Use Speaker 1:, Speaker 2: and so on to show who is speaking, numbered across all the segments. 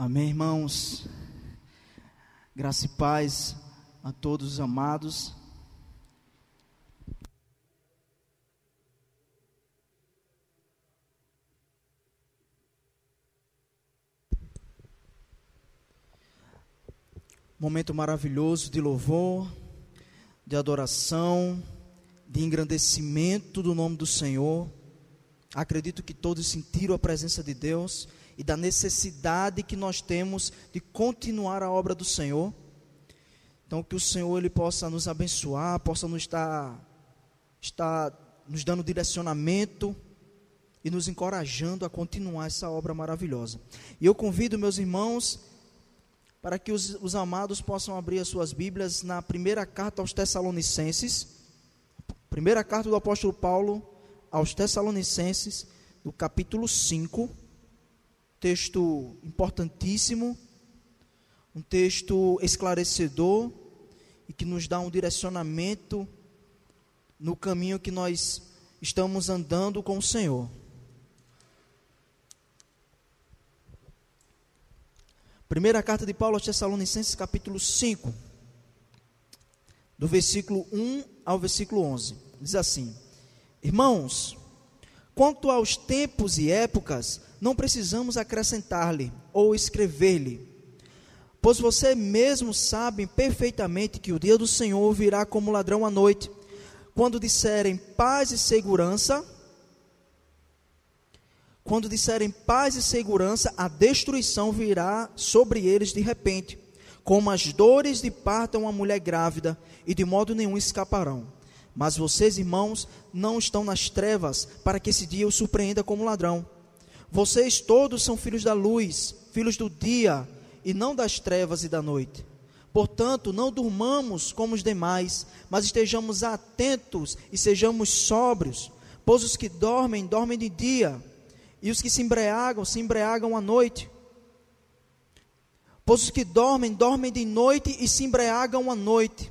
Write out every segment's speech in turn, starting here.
Speaker 1: Amém, irmãos. Graça e paz a todos os amados. Momento maravilhoso de louvor, de adoração, de engrandecimento do nome do Senhor. Acredito que todos sentiram a presença de Deus e da necessidade que nós temos de continuar a obra do Senhor. Então, que o Senhor ele possa nos abençoar, possa nos estar, estar nos dando direcionamento e nos encorajando a continuar essa obra maravilhosa. E eu convido meus irmãos para que os, os amados possam abrir as suas Bíblias na primeira carta aos Tessalonicenses, primeira carta do apóstolo Paulo aos Tessalonicenses, no capítulo 5 texto importantíssimo, um texto esclarecedor e que nos dá um direcionamento no caminho que nós estamos andando com o Senhor. Primeira carta de Paulo aos Tessalonicenses, capítulo 5, do versículo 1 ao versículo 11. Diz assim: Irmãos, quanto aos tempos e épocas, não precisamos acrescentar-lhe ou escrever-lhe, pois você mesmo sabe perfeitamente que o dia do Senhor virá como ladrão à noite, quando disserem paz e segurança, quando disserem paz e segurança, a destruição virá sobre eles de repente, como as dores de parto a uma mulher grávida, e de modo nenhum escaparão. Mas vocês, irmãos, não estão nas trevas, para que esse dia os surpreenda como ladrão. Vocês todos são filhos da luz, filhos do dia, e não das trevas e da noite. Portanto, não durmamos como os demais, mas estejamos atentos e sejamos sóbrios, pois os que dormem, dormem de dia, e os que se embriagam, se embriagam à noite. Pois os que dormem, dormem de noite e se embriagam à noite.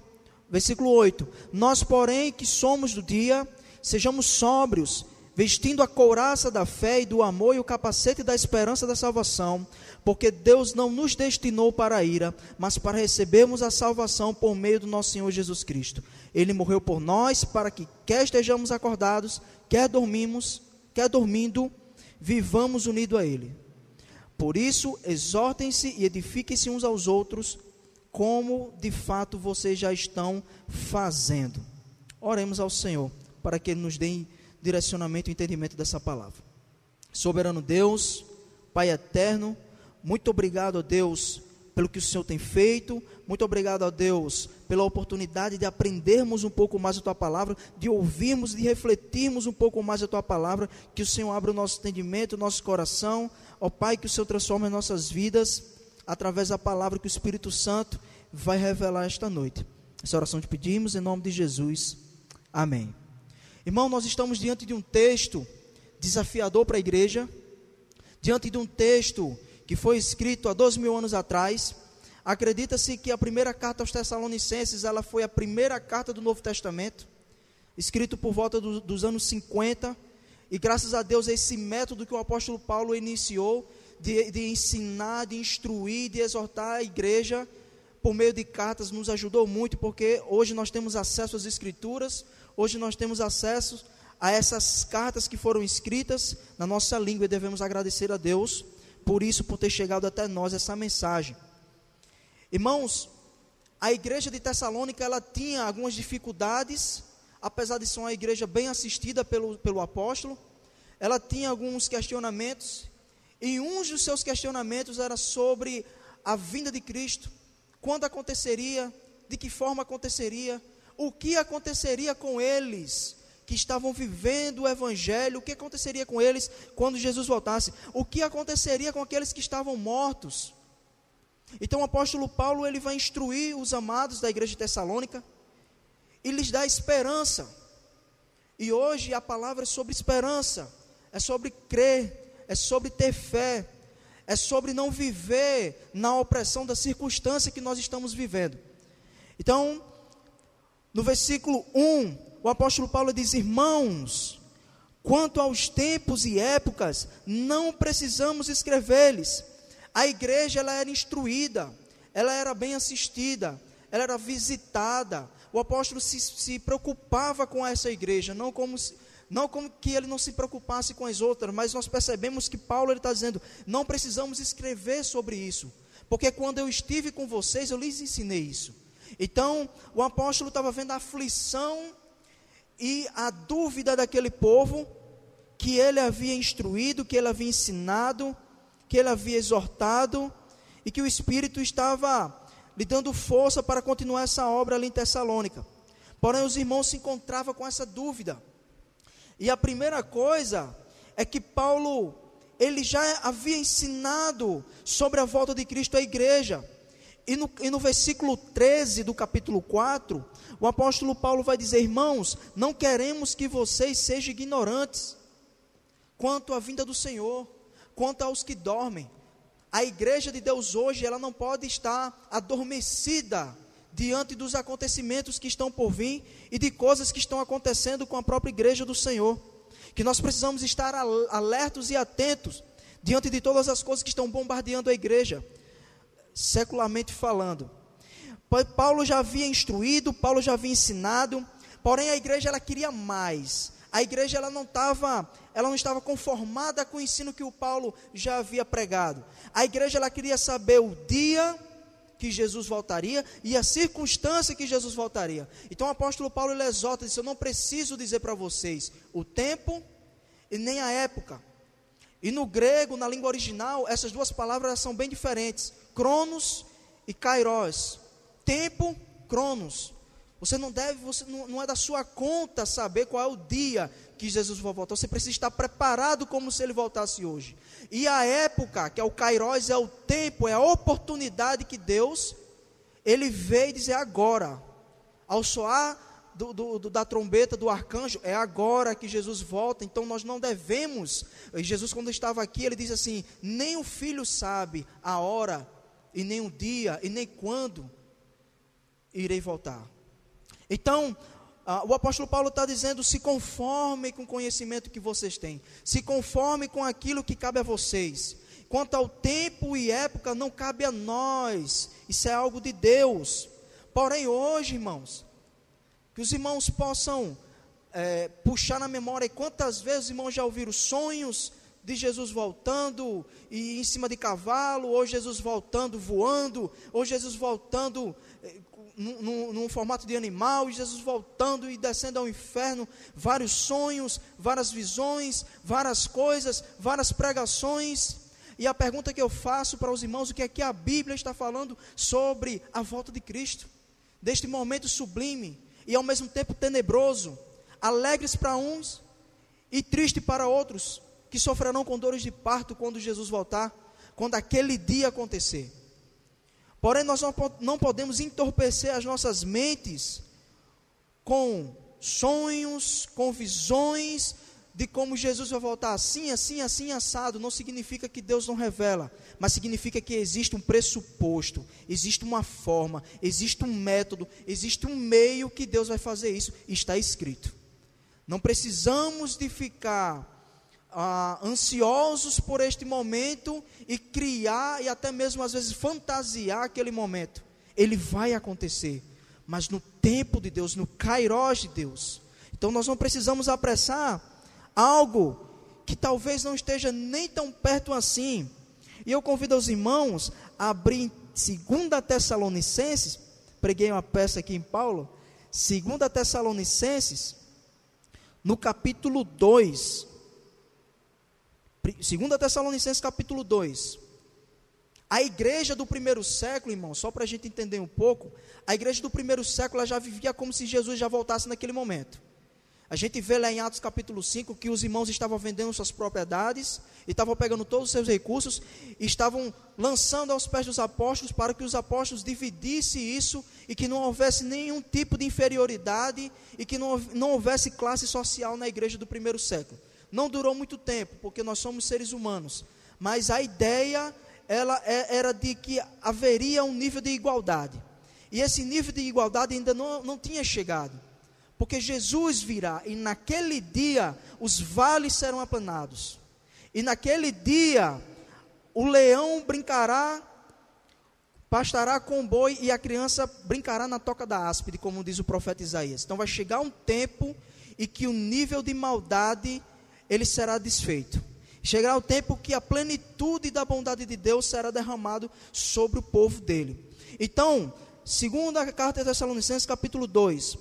Speaker 1: Versículo 8: Nós, porém, que somos do dia, sejamos sóbrios, vestindo a couraça da fé e do amor e o capacete da esperança da salvação, porque Deus não nos destinou para a ira, mas para recebermos a salvação por meio do nosso Senhor Jesus Cristo. Ele morreu por nós para que quer estejamos acordados, quer dormimos, quer dormindo, vivamos unidos a ele. Por isso, exortem-se e edifiquem-se uns aos outros, como de fato vocês já estão fazendo. Oremos ao Senhor para que ele nos dê direcionamento e entendimento dessa palavra. Soberano Deus, Pai eterno, muito obrigado a Deus pelo que o Senhor tem feito, muito obrigado a Deus pela oportunidade de aprendermos um pouco mais a tua palavra, de ouvirmos, de refletirmos um pouco mais a tua palavra, que o Senhor abra o nosso entendimento, o nosso coração, ó Pai, que o Senhor transforme nossas vidas através da palavra que o Espírito Santo vai revelar esta noite. Essa oração te pedimos em nome de Jesus. Amém. Irmão, nós estamos diante de um texto desafiador para a igreja, diante de um texto que foi escrito há dois mil anos atrás. Acredita-se que a primeira carta aos Tessalonicenses ela foi a primeira carta do Novo Testamento, escrito por volta do, dos anos 50. E graças a Deus, esse método que o apóstolo Paulo iniciou de, de ensinar, de instruir, de exortar a igreja por meio de cartas nos ajudou muito, porque hoje nós temos acesso às Escrituras, Hoje nós temos acesso a essas cartas que foram escritas na nossa língua e devemos agradecer a Deus por isso, por ter chegado até nós essa mensagem. Irmãos, a igreja de Tessalônica ela tinha algumas dificuldades, apesar de ser uma igreja bem assistida pelo, pelo apóstolo, ela tinha alguns questionamentos, e um dos seus questionamentos era sobre a vinda de Cristo, quando aconteceria, de que forma aconteceria, o que aconteceria com eles que estavam vivendo o evangelho, o que aconteceria com eles quando Jesus voltasse, o que aconteceria com aqueles que estavam mortos. Então o apóstolo Paulo ele vai instruir os amados da igreja de Tessalônica e lhes dá esperança. E hoje a palavra é sobre esperança, é sobre crer, é sobre ter fé, é sobre não viver na opressão da circunstância que nós estamos vivendo. Então, no versículo 1, o apóstolo Paulo diz: Irmãos, quanto aos tempos e épocas, não precisamos escrever-lhes. A igreja ela era instruída, ela era bem assistida, ela era visitada. O apóstolo se, se preocupava com essa igreja, não como, não como que ele não se preocupasse com as outras, mas nós percebemos que Paulo está dizendo: não precisamos escrever sobre isso, porque quando eu estive com vocês, eu lhes ensinei isso. Então, o apóstolo estava vendo a aflição e a dúvida daquele povo que ele havia instruído, que ele havia ensinado, que ele havia exortado e que o Espírito estava lhe dando força para continuar essa obra ali em Tessalônica. Porém, os irmãos se encontravam com essa dúvida. E a primeira coisa é que Paulo, ele já havia ensinado sobre a volta de Cristo à igreja. E no, e no versículo 13 do capítulo 4, o apóstolo Paulo vai dizer: Irmãos, não queremos que vocês sejam ignorantes quanto à vinda do Senhor, quanto aos que dormem. A igreja de Deus hoje, ela não pode estar adormecida diante dos acontecimentos que estão por vir e de coisas que estão acontecendo com a própria igreja do Senhor. Que nós precisamos estar alertos e atentos diante de todas as coisas que estão bombardeando a igreja secularmente falando. Paulo já havia instruído, Paulo já havia ensinado, porém a igreja ela queria mais. A igreja ela não estava, ela não estava conformada com o ensino que o Paulo já havia pregado. A igreja ela queria saber o dia que Jesus voltaria e a circunstância que Jesus voltaria. Então o apóstolo Paulo ele exorta, disse: Eu não preciso dizer para vocês o tempo e nem a época. E no grego, na língua original, essas duas palavras são bem diferentes. Cronos e Kairos. Tempo, Cronos. Você não deve, você não, não é da sua conta saber qual é o dia que Jesus vai voltar. Você precisa estar preparado como se ele voltasse hoje. E a época, que é o Kairos, é o tempo, é a oportunidade que Deus ele veio dizer agora. Ao soar do, do, da trombeta do arcanjo, é agora que Jesus volta, então nós não devemos. Jesus, quando estava aqui, ele diz assim: nem o filho sabe a hora e nem o dia, e nem quando irei voltar. Então, ah, o apóstolo Paulo está dizendo: se conforme com o conhecimento que vocês têm, se conforme com aquilo que cabe a vocês. Quanto ao tempo e época, não cabe a nós, isso é algo de Deus. Porém, hoje, irmãos, que os irmãos possam é, puxar na memória quantas vezes os irmãos já ouviram sonhos de Jesus voltando e em cima de cavalo, ou Jesus voltando voando, ou Jesus voltando eh, num, num, formato de animal, e Jesus voltando e descendo ao inferno, vários sonhos, várias visões, várias coisas, várias pregações. E a pergunta que eu faço para os irmãos, o que é que a Bíblia está falando sobre a volta de Cristo? Deste momento sublime e ao mesmo tempo tenebroso, alegres para uns e triste para outros que sofrerão com dores de parto quando Jesus voltar, quando aquele dia acontecer. Porém, nós não podemos entorpecer as nossas mentes com sonhos, com visões de como Jesus vai voltar assim, assim, assim, assado. Não significa que Deus não revela, mas significa que existe um pressuposto, existe uma forma, existe um método, existe um meio que Deus vai fazer isso, está escrito. Não precisamos de ficar ah, ansiosos por este momento e criar e até mesmo às vezes fantasiar aquele momento. Ele vai acontecer, mas no tempo de Deus, no kairós de Deus. Então nós não precisamos apressar algo que talvez não esteja nem tão perto assim. E eu convido os irmãos a abrir 2 Tessalonicenses, preguei uma peça aqui em Paulo, 2 Tessalonicenses, no capítulo 2. 2 Tessalonicenses capítulo 2. A igreja do primeiro século, irmão, só para a gente entender um pouco, a igreja do primeiro século já vivia como se Jesus já voltasse naquele momento. A gente vê lá em Atos capítulo 5 que os irmãos estavam vendendo suas propriedades, e estavam pegando todos os seus recursos, estavam lançando aos pés dos apóstolos para que os apóstolos dividissem isso e que não houvesse nenhum tipo de inferioridade e que não, não houvesse classe social na igreja do primeiro século. Não durou muito tempo, porque nós somos seres humanos. Mas a ideia ela é, era de que haveria um nível de igualdade. E esse nível de igualdade ainda não, não tinha chegado. Porque Jesus virá e naquele dia os vales serão aplanados. E naquele dia o leão brincará, pastará com o boi e a criança brincará na toca da áspide, como diz o profeta Isaías. Então vai chegar um tempo em que o nível de maldade ele será desfeito. Chegará o tempo que a plenitude da bondade de Deus será derramado sobre o povo dele. Então, segunda carta de Tessalonicenses, capítulo 2,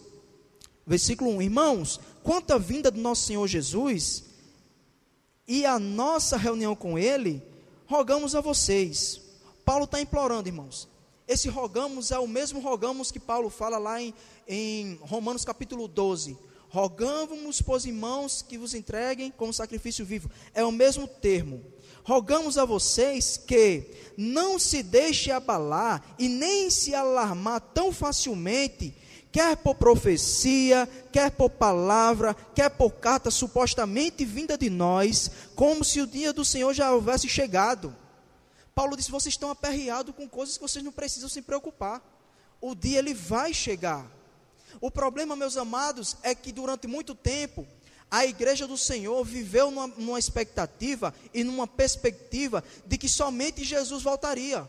Speaker 1: versículo 1. Irmãos, quanto à vinda do nosso Senhor Jesus e a nossa reunião com ele, rogamos a vocês. Paulo está implorando, irmãos. Esse rogamos é o mesmo rogamos que Paulo fala lá em, em Romanos capítulo 12. Rogamos, pois irmãos, que vos entreguem como sacrifício vivo. É o mesmo termo. Rogamos a vocês que não se deixe abalar e nem se alarmar tão facilmente, quer por profecia, quer por palavra, quer por carta supostamente vinda de nós, como se o dia do Senhor já houvesse chegado. Paulo disse: vocês estão aperreados com coisas que vocês não precisam se preocupar. O dia ele vai chegar. O problema, meus amados, é que durante muito tempo a igreja do Senhor viveu numa, numa, expectativa e numa perspectiva de que somente Jesus voltaria.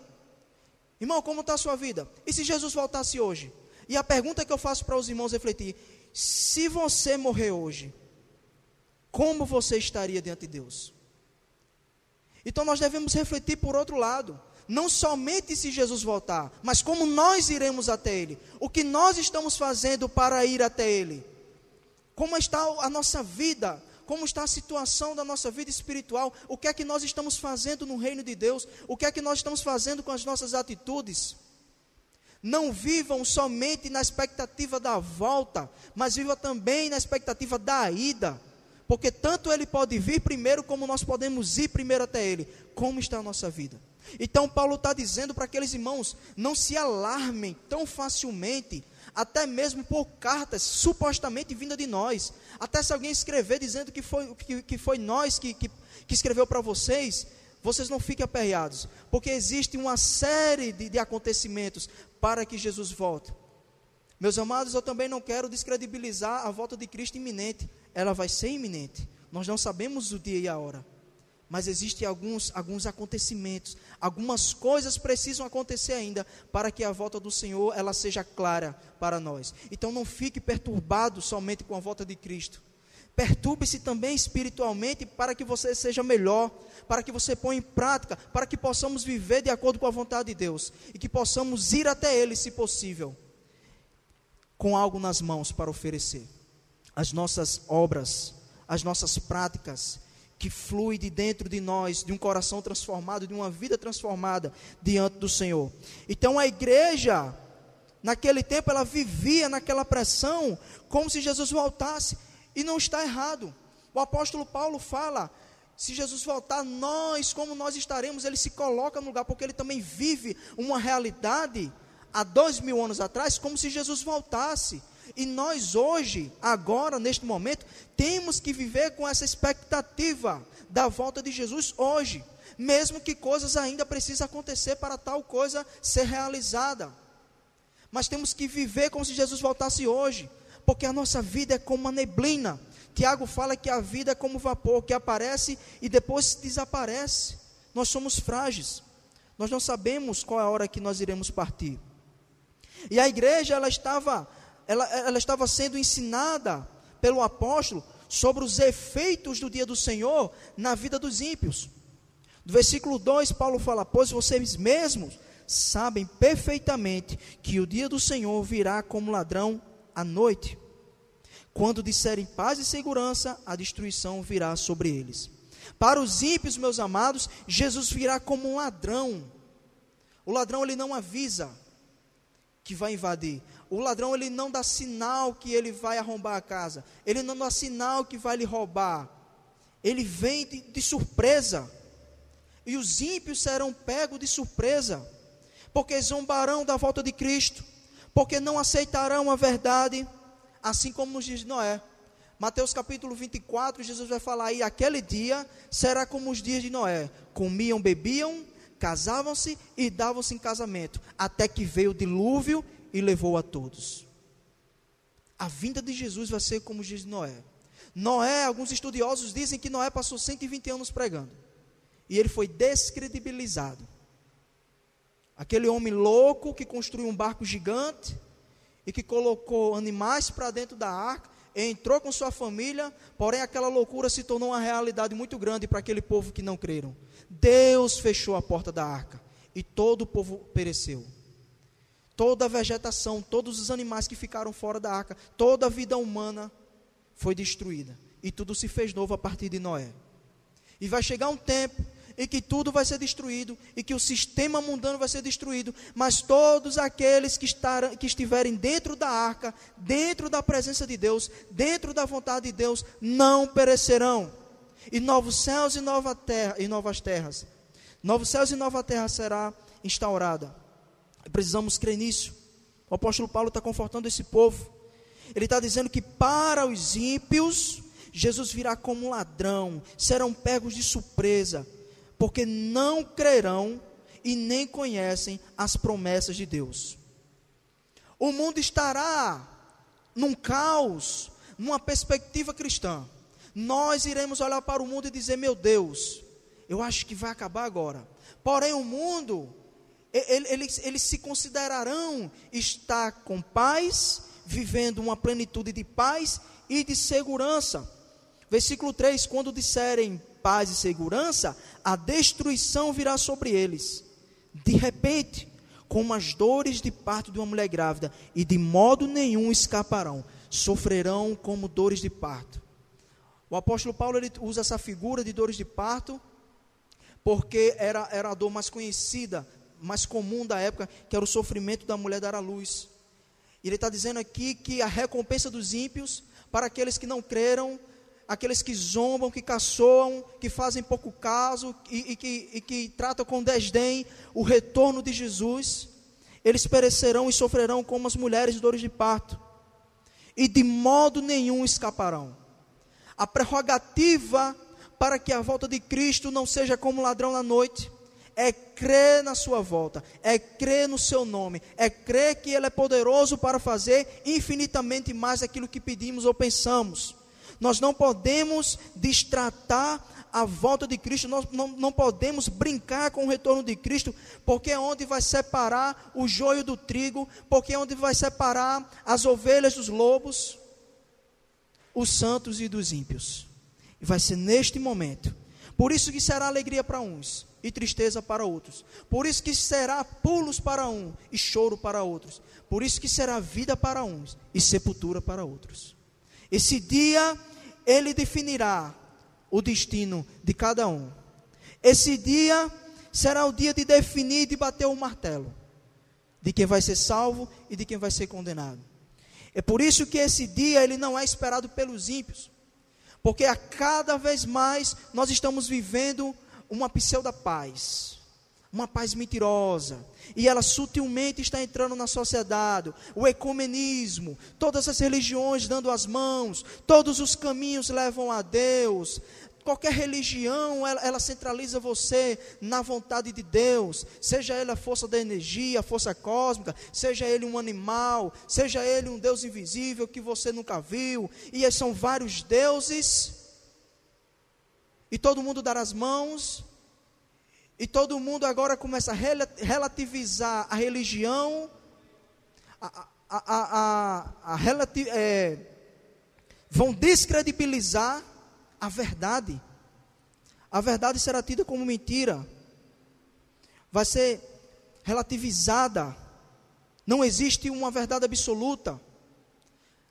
Speaker 1: Irmão, como está a sua vida? E se Jesus voltasse hoje? E a pergunta que eu faço para os irmãos refletir: se você morrer hoje, como você estaria diante de Deus? Então nós devemos refletir por outro lado não somente se Jesus voltar, mas como nós iremos até Ele, o que nós estamos fazendo para ir até Ele, como está a nossa vida, como está a situação da nossa vida espiritual, o que é que nós estamos fazendo no reino de Deus, o que é que nós estamos fazendo com as nossas atitudes. Não vivam somente na expectativa da volta, mas vivam também na expectativa da ida, porque tanto Ele pode vir primeiro, como nós podemos ir primeiro até Ele. Como está a nossa vida? Então, Paulo está dizendo para aqueles irmãos: não se alarmem tão facilmente, até mesmo por cartas supostamente vindas de nós. Até se alguém escrever dizendo que foi, que, que foi nós que, que, que escreveu para vocês, vocês não fiquem aperreados, porque existe uma série de, de acontecimentos para que Jesus volte. Meus amados, eu também não quero descredibilizar a volta de Cristo iminente, ela vai ser iminente. Nós não sabemos o dia e a hora mas existem alguns, alguns acontecimentos, algumas coisas precisam acontecer ainda para que a volta do Senhor ela seja clara para nós. Então não fique perturbado somente com a volta de Cristo. Perturbe-se também espiritualmente para que você seja melhor, para que você ponha em prática, para que possamos viver de acordo com a vontade de Deus e que possamos ir até Ele, se possível, com algo nas mãos para oferecer. As nossas obras, as nossas práticas, que flui de dentro de nós, de um coração transformado, de uma vida transformada diante do Senhor. Então a igreja, naquele tempo, ela vivia naquela pressão, como se Jesus voltasse, e não está errado. O apóstolo Paulo fala: se Jesus voltar, nós, como nós estaremos, ele se coloca no lugar, porque ele também vive uma realidade há dois mil anos atrás, como se Jesus voltasse. E nós hoje, agora, neste momento, temos que viver com essa expectativa da volta de Jesus hoje, mesmo que coisas ainda precisem acontecer para tal coisa ser realizada. Mas temos que viver como se Jesus voltasse hoje, porque a nossa vida é como uma neblina. Tiago fala que a vida é como vapor que aparece e depois desaparece. Nós somos frágeis. Nós não sabemos qual é a hora que nós iremos partir. E a igreja ela estava ela, ela estava sendo ensinada pelo apóstolo sobre os efeitos do dia do Senhor na vida dos ímpios. Do versículo 2, Paulo fala: Pois vocês mesmos sabem perfeitamente que o dia do Senhor virá como ladrão à noite. Quando disserem paz e segurança, a destruição virá sobre eles. Para os ímpios, meus amados, Jesus virá como um ladrão. O ladrão ele não avisa que vai invadir. O ladrão ele não dá sinal que ele vai arrombar a casa. Ele não dá sinal que vai lhe roubar. Ele vem de, de surpresa. E os ímpios serão pegos de surpresa, porque zombarão da volta de Cristo, porque não aceitarão a verdade, assim como nos de Noé. Mateus capítulo 24, Jesus vai falar aí: aquele dia será como os dias de Noé: comiam, bebiam, casavam-se e davam-se em casamento, até que veio o dilúvio e levou a todos. A vinda de Jesus vai ser como diz Noé. Noé, alguns estudiosos dizem que Noé passou 120 anos pregando. e ele foi descredibilizado. Aquele homem louco que construiu um barco gigante e que colocou animais para dentro da arca, entrou com sua família, porém aquela loucura se tornou uma realidade muito grande para aquele povo que não creram. Deus fechou a porta da arca e todo o povo pereceu. Toda a vegetação, todos os animais que ficaram fora da arca, toda a vida humana foi destruída. E tudo se fez novo a partir de Noé. E vai chegar um tempo em que tudo vai ser destruído e que o sistema mundano vai ser destruído, mas todos aqueles que, estarão, que estiverem dentro da arca, dentro da presença de Deus, dentro da vontade de Deus, não perecerão. E novos céus e nova terra e novas terras. Novos céus e nova terra será instaurada. Precisamos crer nisso. O apóstolo Paulo está confortando esse povo. Ele está dizendo que para os ímpios, Jesus virá como um ladrão, serão pegos de surpresa, porque não crerão e nem conhecem as promessas de Deus. O mundo estará num caos, numa perspectiva cristã. Nós iremos olhar para o mundo e dizer: Meu Deus, eu acho que vai acabar agora. Porém, o mundo, eles, eles se considerarão estar com paz, vivendo uma plenitude de paz e de segurança. Versículo 3: Quando disserem paz e segurança, a destruição virá sobre eles. De repente, como as dores de parto de uma mulher grávida, e de modo nenhum escaparão, sofrerão como dores de parto. O apóstolo Paulo ele usa essa figura de dores de parto, porque era, era a dor mais conhecida, mais comum da época, que era o sofrimento da mulher dar à luz. E ele está dizendo aqui que a recompensa dos ímpios, para aqueles que não creram, aqueles que zombam, que caçoam, que fazem pouco caso e, e, que, e que tratam com desdém o retorno de Jesus, eles perecerão e sofrerão como as mulheres de dores de parto, e de modo nenhum escaparão. A prerrogativa para que a volta de Cristo não seja como ladrão na noite, é crer na sua volta, é crer no seu nome, é crer que Ele é poderoso para fazer infinitamente mais aquilo que pedimos ou pensamos. Nós não podemos distratar a volta de Cristo, nós não, não podemos brincar com o retorno de Cristo, porque é onde vai separar o joio do trigo, porque é onde vai separar as ovelhas dos lobos, os santos e dos ímpios. E vai ser neste momento. Por isso que será alegria para uns e tristeza para outros. Por isso que será pulos para um e choro para outros. Por isso que será vida para uns e sepultura para outros. Esse dia ele definirá o destino de cada um. Esse dia será o dia de definir, de bater o martelo, de quem vai ser salvo e de quem vai ser condenado. É por isso que esse dia ele não é esperado pelos ímpios, porque a cada vez mais nós estamos vivendo uma pseudo paz, uma paz mentirosa, e ela sutilmente está entrando na sociedade. O ecumenismo, todas as religiões dando as mãos, todos os caminhos levam a Deus. Qualquer religião, ela, ela centraliza você na vontade de Deus, seja ele a força da energia, a força cósmica, seja ele um animal, seja ele um Deus invisível que você nunca viu, e são vários deuses, e todo mundo dar as mãos, e todo mundo agora começa a relativizar a religião, a, a, a, relati é, vão descredibilizar a verdade. A verdade será tida como mentira, vai ser relativizada. Não existe uma verdade absoluta.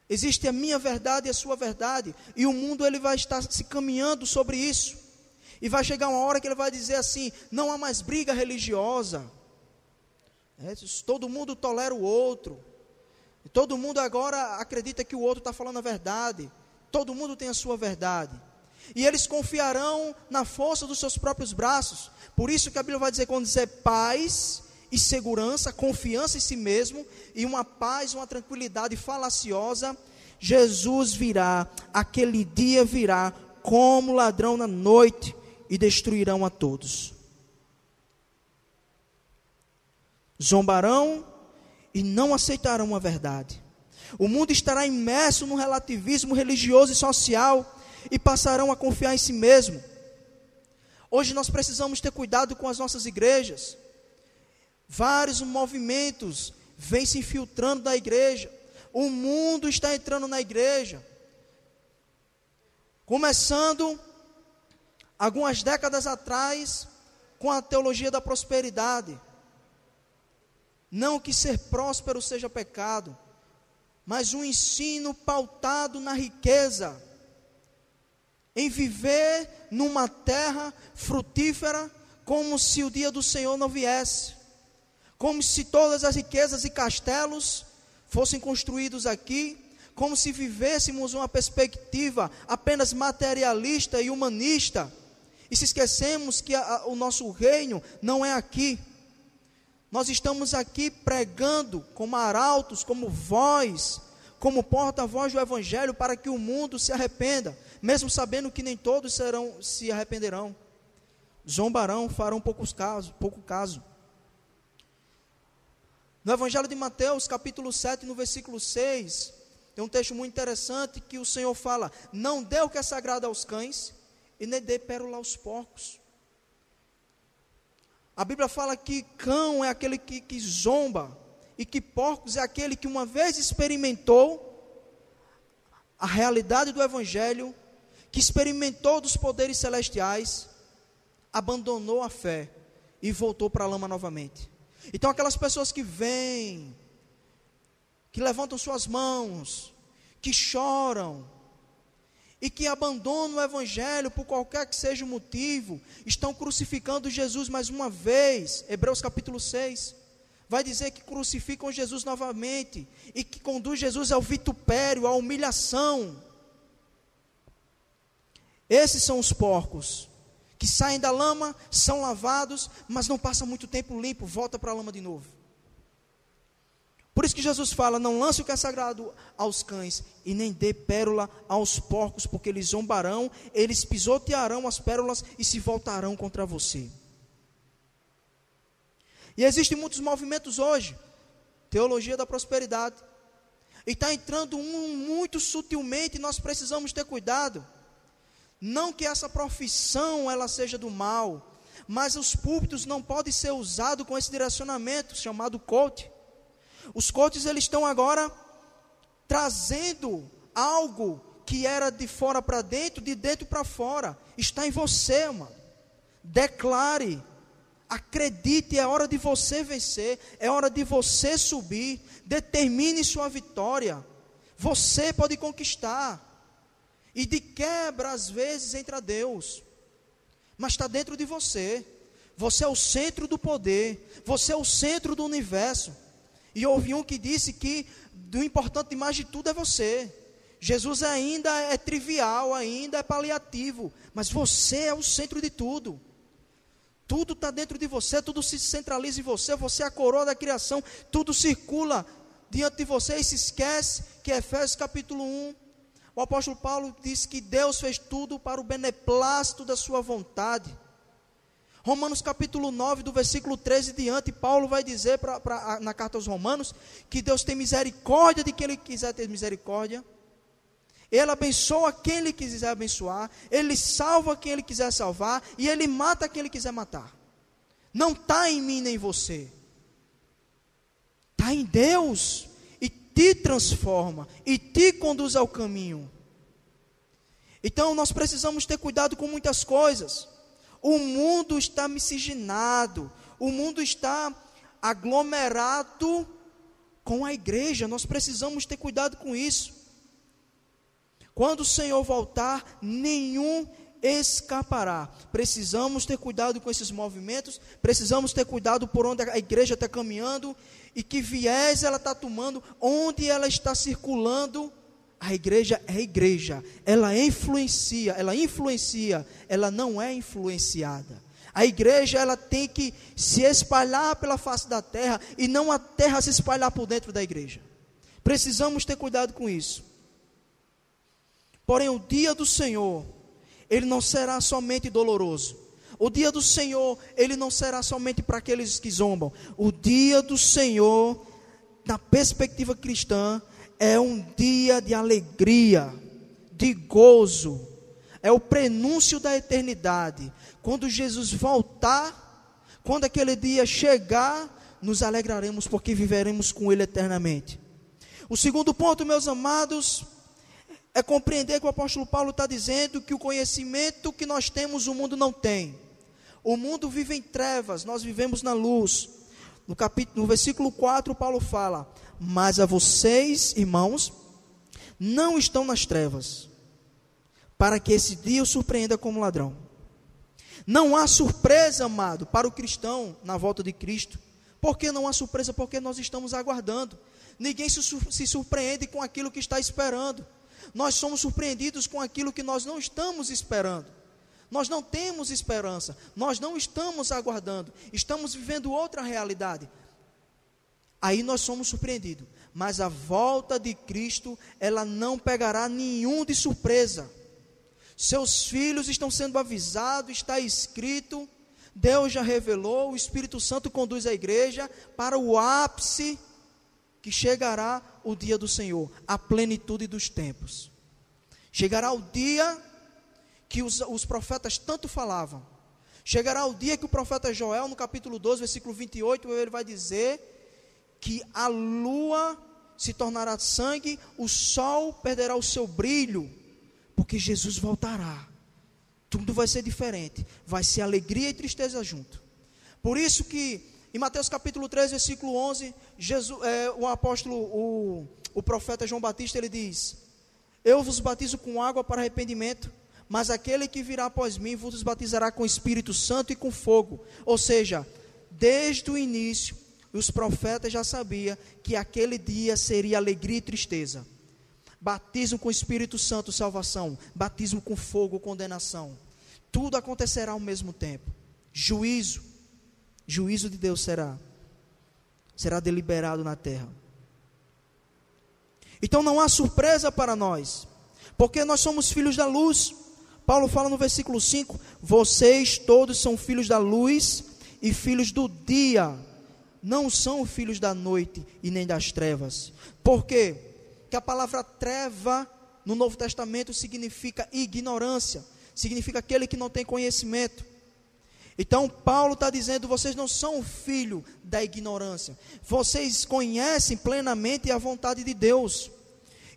Speaker 1: Existe a minha verdade e a sua verdade, e o mundo ele vai estar se caminhando sobre isso. E vai chegar uma hora que ele vai dizer assim: não há mais briga religiosa. É, todo mundo tolera o outro. Todo mundo agora acredita que o outro está falando a verdade. Todo mundo tem a sua verdade. E eles confiarão na força dos seus próprios braços. Por isso que a Bíblia vai dizer quando dizer paz e segurança, confiança em si mesmo e uma paz, uma tranquilidade falaciosa, Jesus virá, aquele dia virá como ladrão na noite e destruirão a todos. Zombarão e não aceitarão a verdade. O mundo estará imerso no relativismo religioso e social e passarão a confiar em si mesmo. Hoje nós precisamos ter cuidado com as nossas igrejas. Vários movimentos vêm se infiltrando da igreja. O mundo está entrando na igreja. Começando algumas décadas atrás com a teologia da prosperidade. Não que ser próspero seja pecado, mas um ensino pautado na riqueza, em viver numa terra frutífera, como se o dia do Senhor não viesse, como se todas as riquezas e castelos fossem construídos aqui, como se vivêssemos uma perspectiva apenas materialista e humanista, e se esquecemos que a, a, o nosso reino não é aqui. Nós estamos aqui pregando como arautos, como voz, como porta-voz do Evangelho para que o mundo se arrependa, mesmo sabendo que nem todos serão, se arrependerão. Zombarão, farão poucos casos, pouco caso. No Evangelho de Mateus, capítulo 7, no versículo 6, tem um texto muito interessante que o Senhor fala: Não dê o que é sagrado aos cães, e nem dê pérola aos porcos. A Bíblia fala que cão é aquele que, que zomba, e que porcos é aquele que uma vez experimentou a realidade do Evangelho, que experimentou dos poderes celestiais, abandonou a fé e voltou para a lama novamente. Então, aquelas pessoas que vêm, que levantam suas mãos, que choram, e que abandonam o Evangelho por qualquer que seja o motivo, estão crucificando Jesus mais uma vez. Hebreus capítulo 6. Vai dizer que crucificam Jesus novamente e que conduz Jesus ao vitupério, à humilhação. Esses são os porcos que saem da lama, são lavados, mas não passam muito tempo limpo, volta para a lama de novo. Por isso que Jesus fala: não lance o que é sagrado aos cães, e nem dê pérola aos porcos, porque eles zombarão, eles pisotearão as pérolas e se voltarão contra você. E existem muitos movimentos hoje, teologia da prosperidade, e está entrando um muito sutilmente, nós precisamos ter cuidado. Não que essa profissão ela seja do mal, mas os púlpitos não podem ser usados com esse direcionamento chamado coach. Os coaches eles estão agora trazendo algo que era de fora para dentro, de dentro para fora. Está em você, mano. Declare. Acredite, é hora de você vencer, é hora de você subir. Determine sua vitória. Você pode conquistar. E de quebra, às vezes, entra Deus. Mas está dentro de você. Você é o centro do poder. Você é o centro do universo. E houve um que disse que o importante mais de tudo é você. Jesus ainda é trivial, ainda é paliativo, mas você é o centro de tudo. Tudo está dentro de você, tudo se centraliza em você, você é a coroa da criação, tudo circula diante de você e se esquece que Efésios capítulo 1, o apóstolo Paulo diz que Deus fez tudo para o beneplácito da sua vontade. Romanos capítulo 9, do versículo 13 diante, Paulo vai dizer pra, pra, na carta aos Romanos que Deus tem misericórdia de quem Ele quiser ter misericórdia. Ele abençoa quem Ele quiser abençoar. Ele salva quem Ele quiser salvar. E Ele mata quem Ele quiser matar. Não está em mim nem em você. Está em Deus. Te transforma. E te conduz ao caminho. Então nós precisamos ter cuidado com muitas coisas. O mundo está miscigenado, o mundo está aglomerado com a igreja. Nós precisamos ter cuidado com isso. Quando o Senhor voltar, nenhum escapará. Precisamos ter cuidado com esses movimentos, precisamos ter cuidado por onde a igreja está caminhando e que viés ela está tomando, onde ela está circulando a igreja é igreja, ela influencia, ela influencia, ela não é influenciada. A igreja ela tem que se espalhar pela face da terra e não a terra se espalhar por dentro da igreja. Precisamos ter cuidado com isso. Porém, o dia do Senhor, ele não será somente doloroso. O dia do Senhor, ele não será somente para aqueles que zombam. O dia do Senhor, na perspectiva cristã, é um dia de alegria, de gozo. é o prenúncio da eternidade. Quando Jesus voltar, quando aquele dia chegar, nos alegraremos porque viveremos com Ele eternamente. O segundo ponto, meus amados, é compreender que o apóstolo Paulo está dizendo que o conhecimento que nós temos o mundo não tem. O mundo vive em trevas, nós vivemos na luz. No, capítulo, no versículo 4, Paulo fala: Mas a vocês, irmãos, não estão nas trevas, para que esse dia o surpreenda como ladrão. Não há surpresa, amado, para o cristão na volta de Cristo. Por que não há surpresa? Porque nós estamos aguardando. Ninguém se, se surpreende com aquilo que está esperando. Nós somos surpreendidos com aquilo que nós não estamos esperando. Nós não temos esperança, nós não estamos aguardando, estamos vivendo outra realidade. Aí nós somos surpreendidos. Mas a volta de Cristo, ela não pegará nenhum de surpresa. Seus filhos estão sendo avisados, está escrito, Deus já revelou, o Espírito Santo conduz a igreja para o ápice que chegará o dia do Senhor, a plenitude dos tempos. Chegará o dia que os, os profetas tanto falavam. Chegará o dia que o profeta Joel, no capítulo 12, versículo 28, ele vai dizer que a lua se tornará sangue, o sol perderá o seu brilho, porque Jesus voltará. Tudo vai ser diferente, vai ser alegria e tristeza junto. Por isso que em Mateus capítulo 3, versículo 11, Jesus, é, o apóstolo, o, o profeta João Batista, ele diz: Eu vos batizo com água para arrependimento, mas aquele que virá após mim vos batizará com Espírito Santo e com fogo. Ou seja, desde o início, os profetas já sabiam que aquele dia seria alegria e tristeza. Batismo com Espírito Santo, salvação. Batismo com fogo, condenação. Tudo acontecerá ao mesmo tempo. Juízo. Juízo de Deus será. Será deliberado na terra. Então não há surpresa para nós. Porque nós somos filhos da luz. Paulo fala no versículo 5: Vocês todos são filhos da luz e filhos do dia, não são filhos da noite e nem das trevas. Por quê? Que a palavra treva no Novo Testamento significa ignorância, significa aquele que não tem conhecimento. Então, Paulo está dizendo: vocês não são filho da ignorância, vocês conhecem plenamente a vontade de Deus.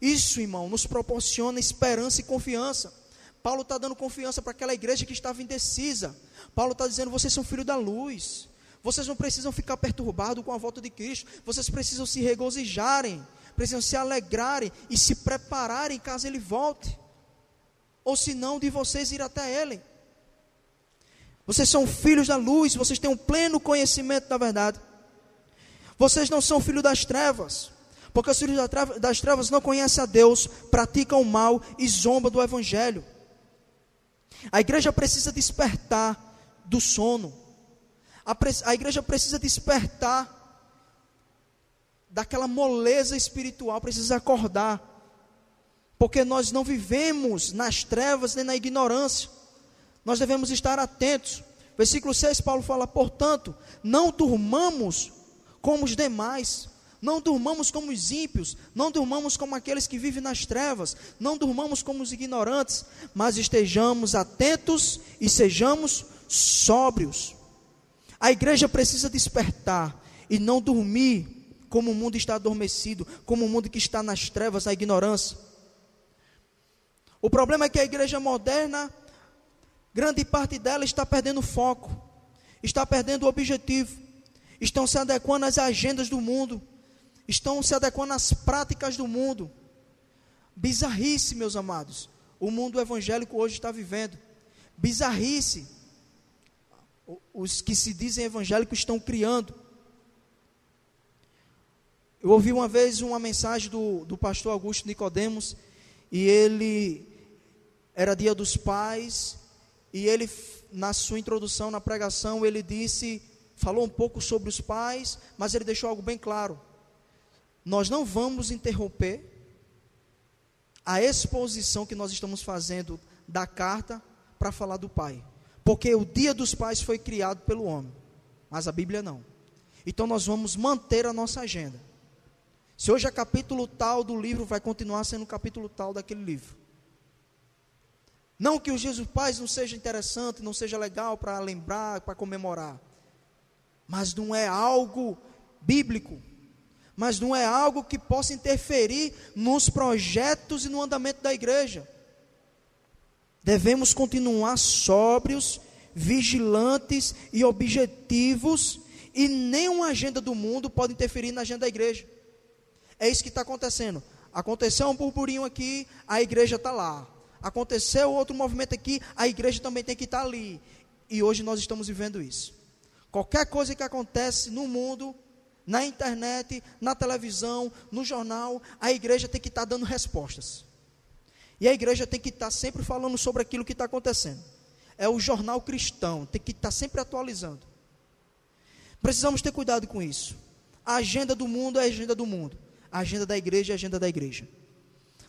Speaker 1: Isso, irmão, nos proporciona esperança e confiança. Paulo está dando confiança para aquela igreja que estava indecisa. Paulo está dizendo: vocês são filhos da luz. Vocês não precisam ficar perturbados com a volta de Cristo. Vocês precisam se regozijarem, precisam se alegrarem e se prepararem caso Ele volte. Ou se não, de vocês ir até Ele. Vocês são filhos da luz, vocês têm um pleno conhecimento da verdade. Vocês não são filhos das trevas, porque os filhos das trevas não conhecem a Deus, praticam o mal e zombam do Evangelho. A igreja precisa despertar do sono. A, a igreja precisa despertar daquela moleza espiritual, precisa acordar. Porque nós não vivemos nas trevas nem na ignorância. Nós devemos estar atentos. Versículo 6, Paulo fala: portanto, não durmamos como os demais, não durmamos como os ímpios, não durmamos como aqueles que vivem nas trevas, não durmamos como os ignorantes, mas estejamos atentos e sejamos sóbrios. A igreja precisa despertar e não dormir como o mundo está adormecido, como o mundo que está nas trevas, na ignorância. O problema é que a igreja moderna, grande parte dela está perdendo foco, está perdendo o objetivo, estão se adequando às agendas do mundo, estão se adequando às práticas do mundo. Bizarrice, meus amados, o mundo evangélico hoje está vivendo. Bizarrice, os que se dizem evangélicos estão criando. Eu ouvi uma vez uma mensagem do, do pastor Augusto Nicodemos, e ele era dia dos pais, e ele, na sua introdução, na pregação, ele disse, falou um pouco sobre os pais, mas ele deixou algo bem claro nós não vamos interromper a exposição que nós estamos fazendo da carta para falar do Pai. Porque o dia dos pais foi criado pelo homem, mas a Bíblia não. Então nós vamos manter a nossa agenda. Se hoje é capítulo tal do livro, vai continuar sendo capítulo tal daquele livro. Não que os dias dos pais não seja interessante, não seja legal para lembrar, para comemorar. Mas não é algo bíblico. Mas não é algo que possa interferir nos projetos e no andamento da igreja. Devemos continuar sóbrios, vigilantes e objetivos, e nenhuma agenda do mundo pode interferir na agenda da igreja. É isso que está acontecendo. Aconteceu um burburinho aqui, a igreja está lá aconteceu outro movimento aqui, a igreja também tem que estar ali. E hoje nós estamos vivendo isso. Qualquer coisa que acontece no mundo, na internet, na televisão, no jornal, a igreja tem que estar dando respostas. E a igreja tem que estar sempre falando sobre aquilo que está acontecendo. É o jornal cristão, tem que estar sempre atualizando. Precisamos ter cuidado com isso. A agenda do mundo é a agenda do mundo. A agenda da igreja é a agenda da igreja.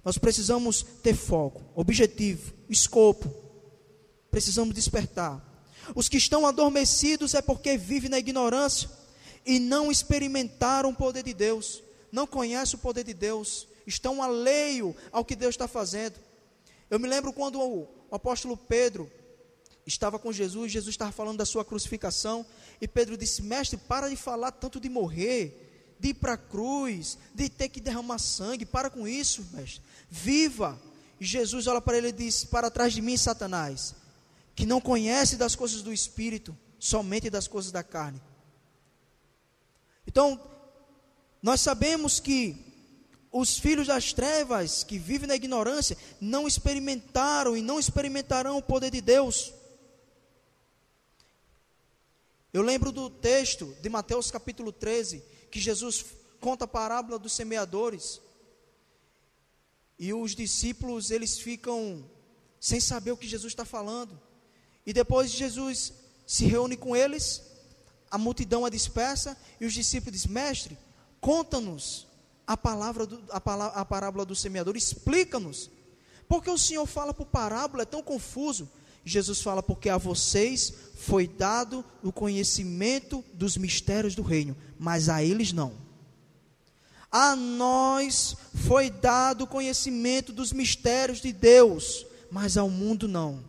Speaker 1: Nós precisamos ter foco, objetivo, escopo. Precisamos despertar. Os que estão adormecidos é porque vivem na ignorância e não experimentaram o poder de Deus, não conhecem o poder de Deus, estão alheio ao que Deus está fazendo. Eu me lembro quando o apóstolo Pedro estava com Jesus, Jesus estava falando da sua crucificação, e Pedro disse: Mestre, para de falar tanto de morrer de ir para a cruz, de ter que derramar sangue. Para com isso, mestre. Viva. E Jesus olha para ele e diz: Para trás de mim, Satanás, que não conhece das coisas do espírito, somente das coisas da carne. Então, nós sabemos que os filhos das trevas que vivem na ignorância não experimentaram e não experimentarão o poder de Deus. Eu lembro do texto de Mateus capítulo 13, que Jesus conta a parábola dos semeadores. E os discípulos, eles ficam sem saber o que Jesus está falando. E depois Jesus se reúne com eles, a multidão a dispersa, e os discípulos dizem: Mestre, conta-nos a, palavra do, a, a parábola do semeador, explica-nos. Porque o Senhor fala por parábola, é tão confuso. Jesus fala: Porque a vocês foi dado o conhecimento dos mistérios do reino, mas a eles não. A nós foi dado o conhecimento dos mistérios de Deus, mas ao mundo não.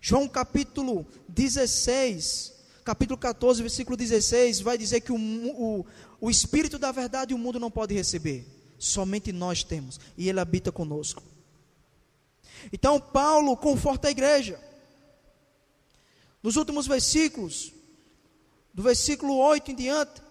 Speaker 1: João capítulo 16, capítulo 14, versículo 16, vai dizer que o, o, o Espírito da verdade o mundo não pode receber, somente nós temos, e Ele habita conosco. Então, Paulo conforta a igreja. Nos últimos versículos, do versículo 8 em diante,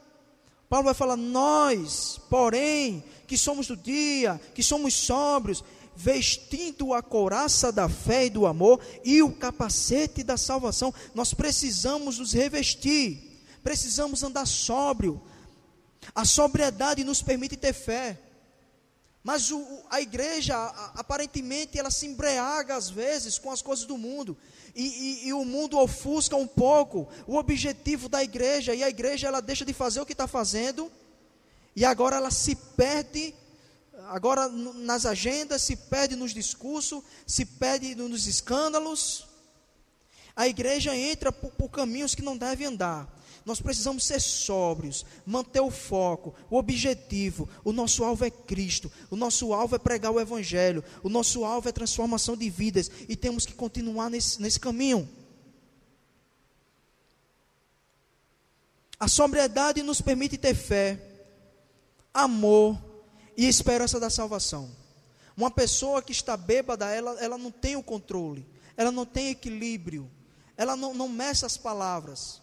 Speaker 1: Paulo vai falar: Nós, porém, que somos do dia, que somos sóbrios, vestindo a couraça da fé e do amor e o capacete da salvação, nós precisamos nos revestir, precisamos andar sóbrio. A sobriedade nos permite ter fé. Mas o, a igreja, aparentemente, ela se embriaga às vezes com as coisas do mundo. E, e, e, o mundo ofusca um pouco o objetivo da igreja. E a igreja, ela deixa de fazer o que está fazendo. E agora ela se perde, agora nas agendas, se perde nos discursos, se perde nos escândalos. A igreja entra por, por caminhos que não deve andar. Nós precisamos ser sóbrios, manter o foco, o objetivo. O nosso alvo é Cristo, o nosso alvo é pregar o Evangelho, o nosso alvo é transformação de vidas e temos que continuar nesse, nesse caminho. A sobriedade nos permite ter fé, amor e esperança da salvação. Uma pessoa que está bêbada, ela, ela não tem o controle, ela não tem equilíbrio, ela não, não meça as palavras.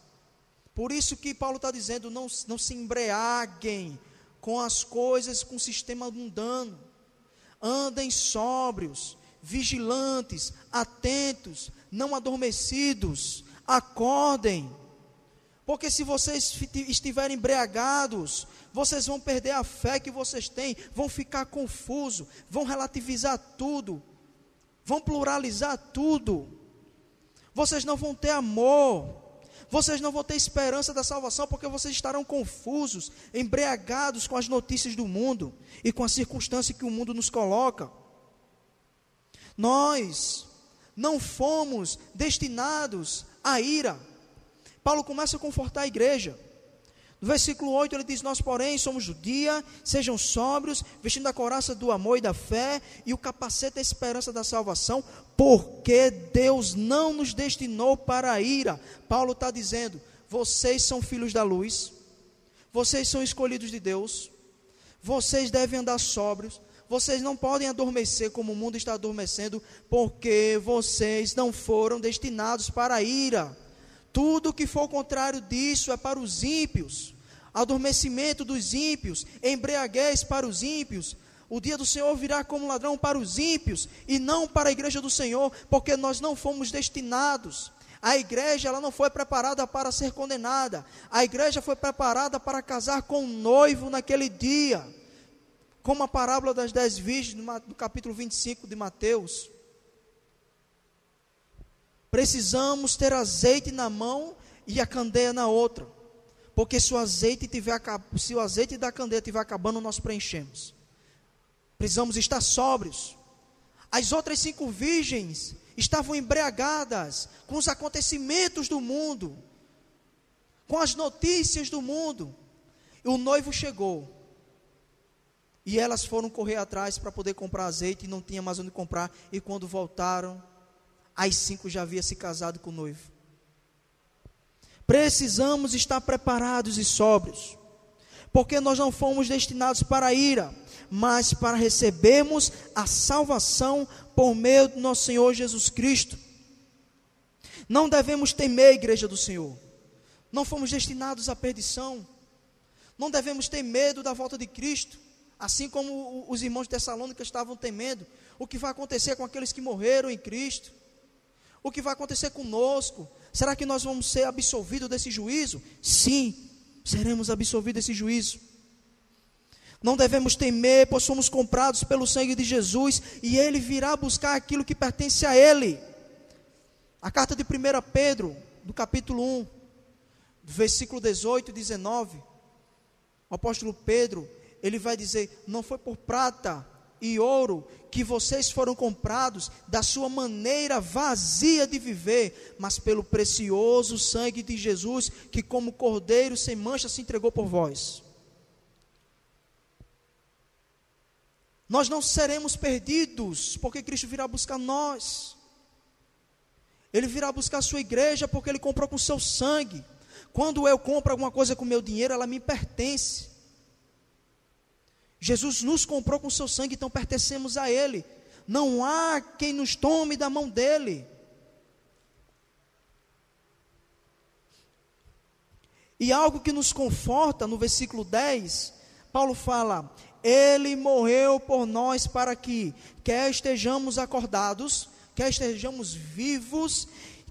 Speaker 1: Por isso que Paulo está dizendo: não, não se embriaguem com as coisas, com o sistema mundano. Andem sóbrios, vigilantes, atentos, não adormecidos. Acordem. Porque se vocês estiverem embriagados, vocês vão perder a fé que vocês têm, vão ficar confusos, vão relativizar tudo, vão pluralizar tudo. Vocês não vão ter amor, vocês não vão ter esperança da salvação porque vocês estarão confusos, embriagados com as notícias do mundo e com a circunstância que o mundo nos coloca. Nós não fomos destinados à ira. Paulo começa a confortar a igreja. No versículo 8 ele diz: Nós, porém, somos do dia, sejam sóbrios, vestindo a coraça do amor e da fé e o capacete da esperança da salvação, porque Deus não nos destinou para a ira. Paulo está dizendo: vocês são filhos da luz, vocês são escolhidos de Deus, vocês devem andar sóbrios, vocês não podem adormecer como o mundo está adormecendo, porque vocês não foram destinados para a ira. Tudo que for contrário disso é para os ímpios. Adormecimento dos ímpios, embriaguez para os ímpios. O dia do Senhor virá como ladrão para os ímpios e não para a igreja do Senhor, porque nós não fomos destinados. A igreja ela não foi preparada para ser condenada. A igreja foi preparada para casar com o noivo naquele dia. Como a parábola das dez virgens, do capítulo 25 de Mateus. Precisamos ter azeite na mão e a candeia na outra. Porque se o azeite tiver se o azeite da candeia estiver acabando, nós preenchemos. Precisamos estar sóbrios. As outras cinco virgens estavam embriagadas com os acontecimentos do mundo, com as notícias do mundo. E o noivo chegou. E elas foram correr atrás para poder comprar azeite e não tinha mais onde comprar. E quando voltaram, as cinco já havia se casado com o noivo. Precisamos estar preparados e sóbrios, porque nós não fomos destinados para a ira, mas para recebermos a salvação por meio do nosso Senhor Jesus Cristo. Não devemos temer, igreja do Senhor. Não fomos destinados à perdição. Não devemos ter medo da volta de Cristo, assim como os irmãos de Tessalônica estavam temendo o que vai acontecer com aqueles que morreram em Cristo. O que vai acontecer conosco? Será que nós vamos ser absolvidos desse juízo? Sim, seremos absolvidos desse juízo. Não devemos temer, pois somos comprados pelo sangue de Jesus e ele virá buscar aquilo que pertence a ele. A carta de 1 Pedro, do capítulo 1, versículo 18 e 19, o apóstolo Pedro, ele vai dizer: Não foi por prata e ouro que vocês foram comprados da sua maneira vazia de viver, mas pelo precioso sangue de Jesus, que como cordeiro sem mancha se entregou por vós. Nós não seremos perdidos, porque Cristo virá buscar nós. Ele virá buscar a sua igreja, porque Ele comprou com seu sangue. Quando eu compro alguma coisa com meu dinheiro, ela me pertence. Jesus nos comprou com seu sangue, então pertencemos a Ele. Não há quem nos tome da mão dele. E algo que nos conforta no versículo 10, Paulo fala: Ele morreu por nós para que, quer estejamos acordados, quer estejamos vivos,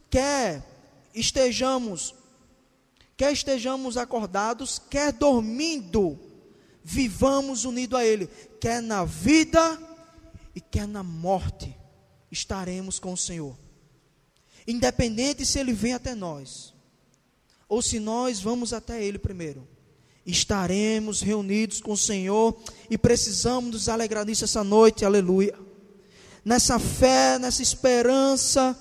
Speaker 1: quer estejamos, quer estejamos acordados, quer dormindo, vivamos unido a Ele, quer na vida e quer na morte, estaremos com o Senhor. Independente se Ele vem até nós, ou se nós vamos até Ele primeiro, estaremos reunidos com o Senhor e precisamos nos alegrar nisso essa noite, aleluia. Nessa fé, nessa esperança,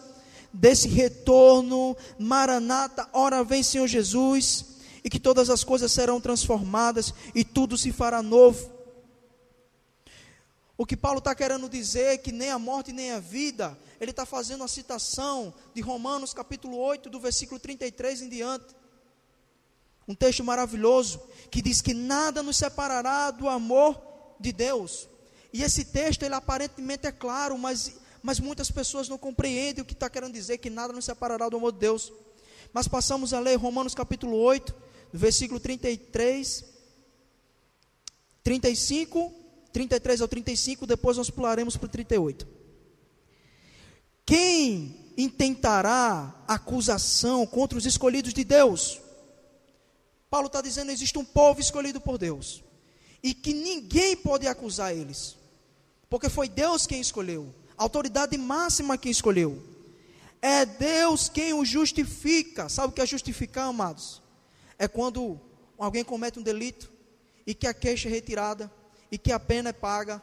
Speaker 1: desse retorno, Maranata, ora vem Senhor Jesus e que todas as coisas serão transformadas e tudo se fará novo. O que Paulo está querendo dizer é que nem a morte nem a vida, ele está fazendo a citação de Romanos capítulo 8, do versículo 33 em diante. Um texto maravilhoso que diz que nada nos separará do amor de Deus. E esse texto, ele aparentemente é claro, mas, mas muitas pessoas não compreendem o que está querendo dizer, que nada nos separará do amor de Deus. Mas passamos a ler Romanos capítulo 8, versículo 33, 35, 33 ao 35, depois nós pularemos para o 38. Quem intentará acusação contra os escolhidos de Deus? Paulo está dizendo: existe um povo escolhido por Deus, e que ninguém pode acusar eles, porque foi Deus quem escolheu, a autoridade máxima quem escolheu. É Deus quem o justifica. Sabe o que é justificar, amados? É quando alguém comete um delito e que a queixa é retirada e que a pena é paga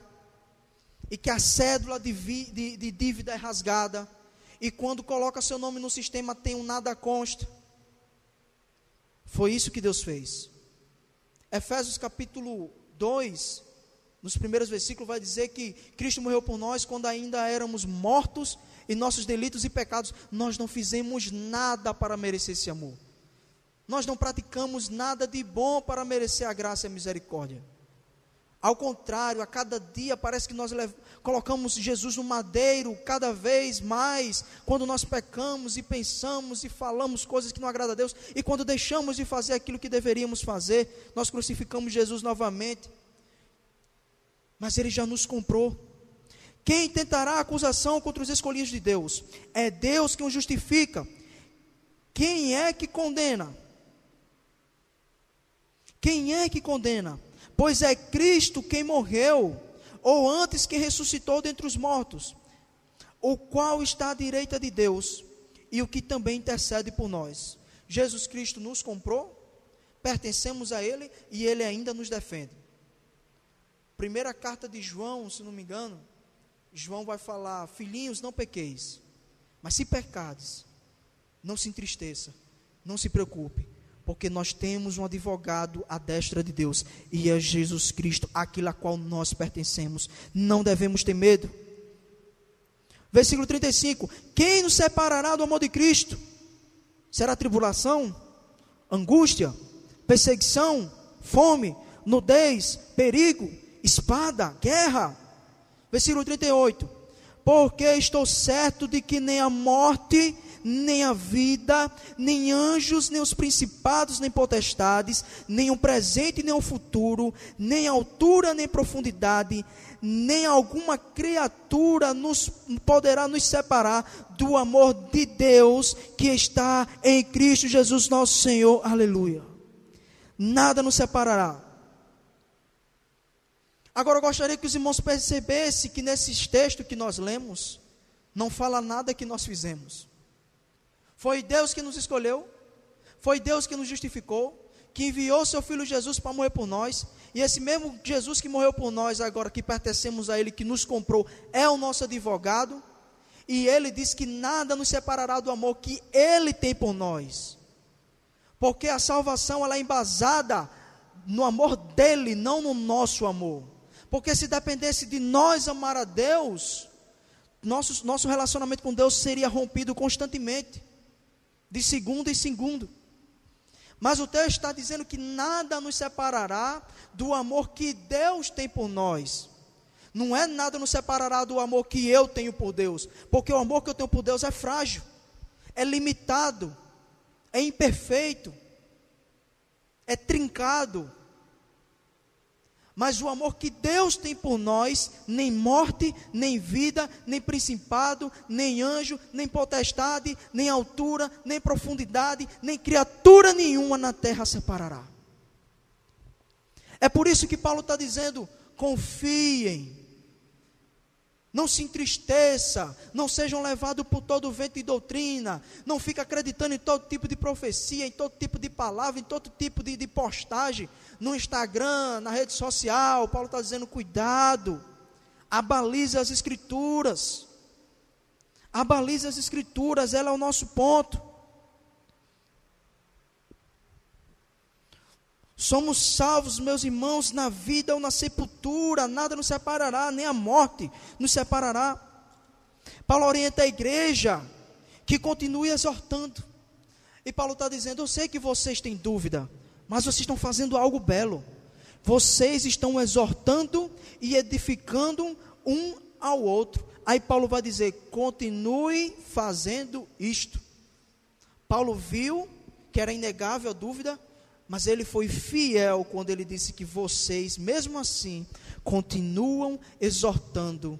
Speaker 1: e que a cédula de, vi, de, de dívida é rasgada e quando coloca seu nome no sistema tem um nada consta. Foi isso que Deus fez. Efésios capítulo 2, nos primeiros versículos, vai dizer que Cristo morreu por nós quando ainda éramos mortos em nossos delitos e pecados. Nós não fizemos nada para merecer esse amor. Nós não praticamos nada de bom para merecer a graça e a misericórdia. Ao contrário, a cada dia parece que nós colocamos Jesus no madeiro cada vez mais, quando nós pecamos e pensamos e falamos coisas que não agradam a Deus, e quando deixamos de fazer aquilo que deveríamos fazer, nós crucificamos Jesus novamente. Mas Ele já nos comprou. Quem tentará acusação contra os escolhidos de Deus? É Deus quem os justifica. Quem é que condena? Quem é que condena? Pois é Cristo quem morreu, ou antes que ressuscitou dentre os mortos, o qual está à direita de Deus e o que também intercede por nós. Jesus Cristo nos comprou, pertencemos a Ele e Ele ainda nos defende. Primeira carta de João, se não me engano, João vai falar: Filhinhos, não pequeis, mas se pecades, não se entristeça, não se preocupe, porque nós temos um advogado à destra de Deus, e é Jesus Cristo, aquilo a qual nós pertencemos. Não devemos ter medo. Versículo 35: Quem nos separará do amor de Cristo? Será tribulação, angústia, perseguição, fome, nudez, perigo, espada, guerra. Versículo 38: Porque estou certo de que nem a morte, nem a vida, nem anjos, nem os principados, nem potestades, nem o presente, nem o futuro, nem altura, nem profundidade, nem alguma criatura nos poderá nos separar do amor de Deus que está em Cristo Jesus nosso Senhor. Aleluia. Nada nos separará. Agora eu gostaria que os irmãos percebessem que nesses textos que nós lemos, não fala nada que nós fizemos. Foi Deus que nos escolheu, foi Deus que nos justificou, que enviou seu filho Jesus para morrer por nós, e esse mesmo Jesus que morreu por nós, agora que pertencemos a Ele, que nos comprou, é o nosso advogado, e Ele diz que nada nos separará do amor que Ele tem por nós, porque a salvação ela é embasada no amor dele, não no nosso amor, porque se dependesse de nós amar a Deus, nosso, nosso relacionamento com Deus seria rompido constantemente de segundo em segundo. Mas o texto está dizendo que nada nos separará do amor que Deus tem por nós. Não é nada nos separará do amor que eu tenho por Deus, porque o amor que eu tenho por Deus é frágil, é limitado, é imperfeito, é trincado, mas o amor que Deus tem por nós, nem morte, nem vida, nem principado, nem anjo, nem potestade, nem altura, nem profundidade, nem criatura nenhuma na terra separará. É por isso que Paulo está dizendo: confiem, não se entristeça, não sejam levados por todo vento de doutrina, não fique acreditando em todo tipo de profecia, em todo tipo de palavra, em todo tipo de, de postagem, no Instagram, na rede social. Paulo está dizendo: cuidado, abalize as escrituras, abalize as escrituras, ela é o nosso ponto. Somos salvos, meus irmãos, na vida ou na sepultura, nada nos separará, nem a morte nos separará. Paulo orienta a igreja que continue exortando. E Paulo está dizendo: Eu sei que vocês têm dúvida, mas vocês estão fazendo algo belo. Vocês estão exortando e edificando um ao outro. Aí Paulo vai dizer: continue fazendo isto. Paulo viu que era inegável a dúvida, mas ele foi fiel quando ele disse que vocês, mesmo assim, continuam exortando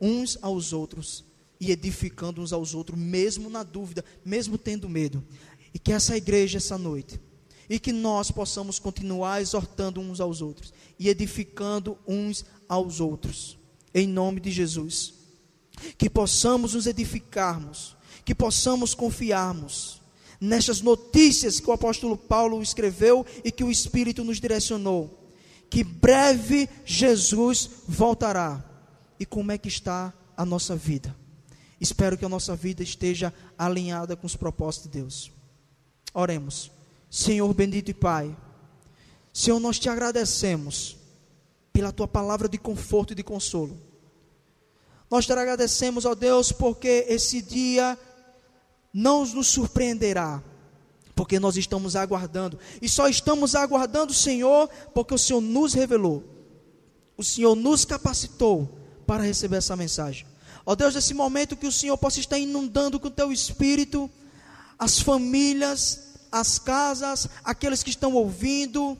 Speaker 1: uns aos outros e edificando uns aos outros, mesmo na dúvida, mesmo tendo medo. E que essa igreja, essa noite, e que nós possamos continuar exortando uns aos outros e edificando uns aos outros, em nome de Jesus. Que possamos nos edificarmos, que possamos confiarmos nestas notícias que o apóstolo Paulo escreveu e que o Espírito nos direcionou. Que breve Jesus voltará. E como é que está a nossa vida? Espero que a nossa vida esteja alinhada com os propósitos de Deus. Oremos. Senhor bendito e Pai, Senhor, nós te agradecemos pela tua palavra de conforto e de consolo. Nós te agradecemos, ó Deus, porque esse dia não nos surpreenderá, porque nós estamos aguardando, e só estamos aguardando, Senhor, porque o Senhor nos revelou, o Senhor nos capacitou para receber essa mensagem. Ó Deus, nesse momento que o Senhor possa estar inundando com o teu espírito as famílias, as casas, aqueles que estão ouvindo,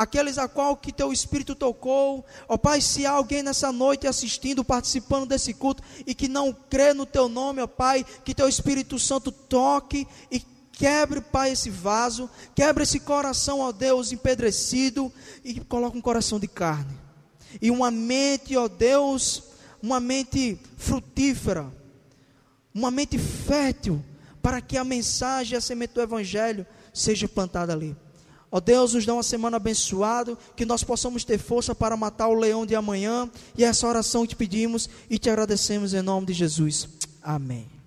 Speaker 1: aqueles a qual que teu Espírito tocou. Ó Pai, se há alguém nessa noite assistindo, participando desse culto e que não crê no teu nome, ó Pai, que teu Espírito Santo toque e quebre, Pai, esse vaso, quebre esse coração, ó Deus, empedrecido e coloque um coração de carne. E uma mente, ó Deus, uma mente frutífera, uma mente fértil, para que a mensagem, a semente do Evangelho seja plantada ali. Ó oh Deus, nos dá uma semana abençoada, que nós possamos ter força para matar o leão de amanhã. E essa oração te pedimos e te agradecemos em nome de Jesus. Amém.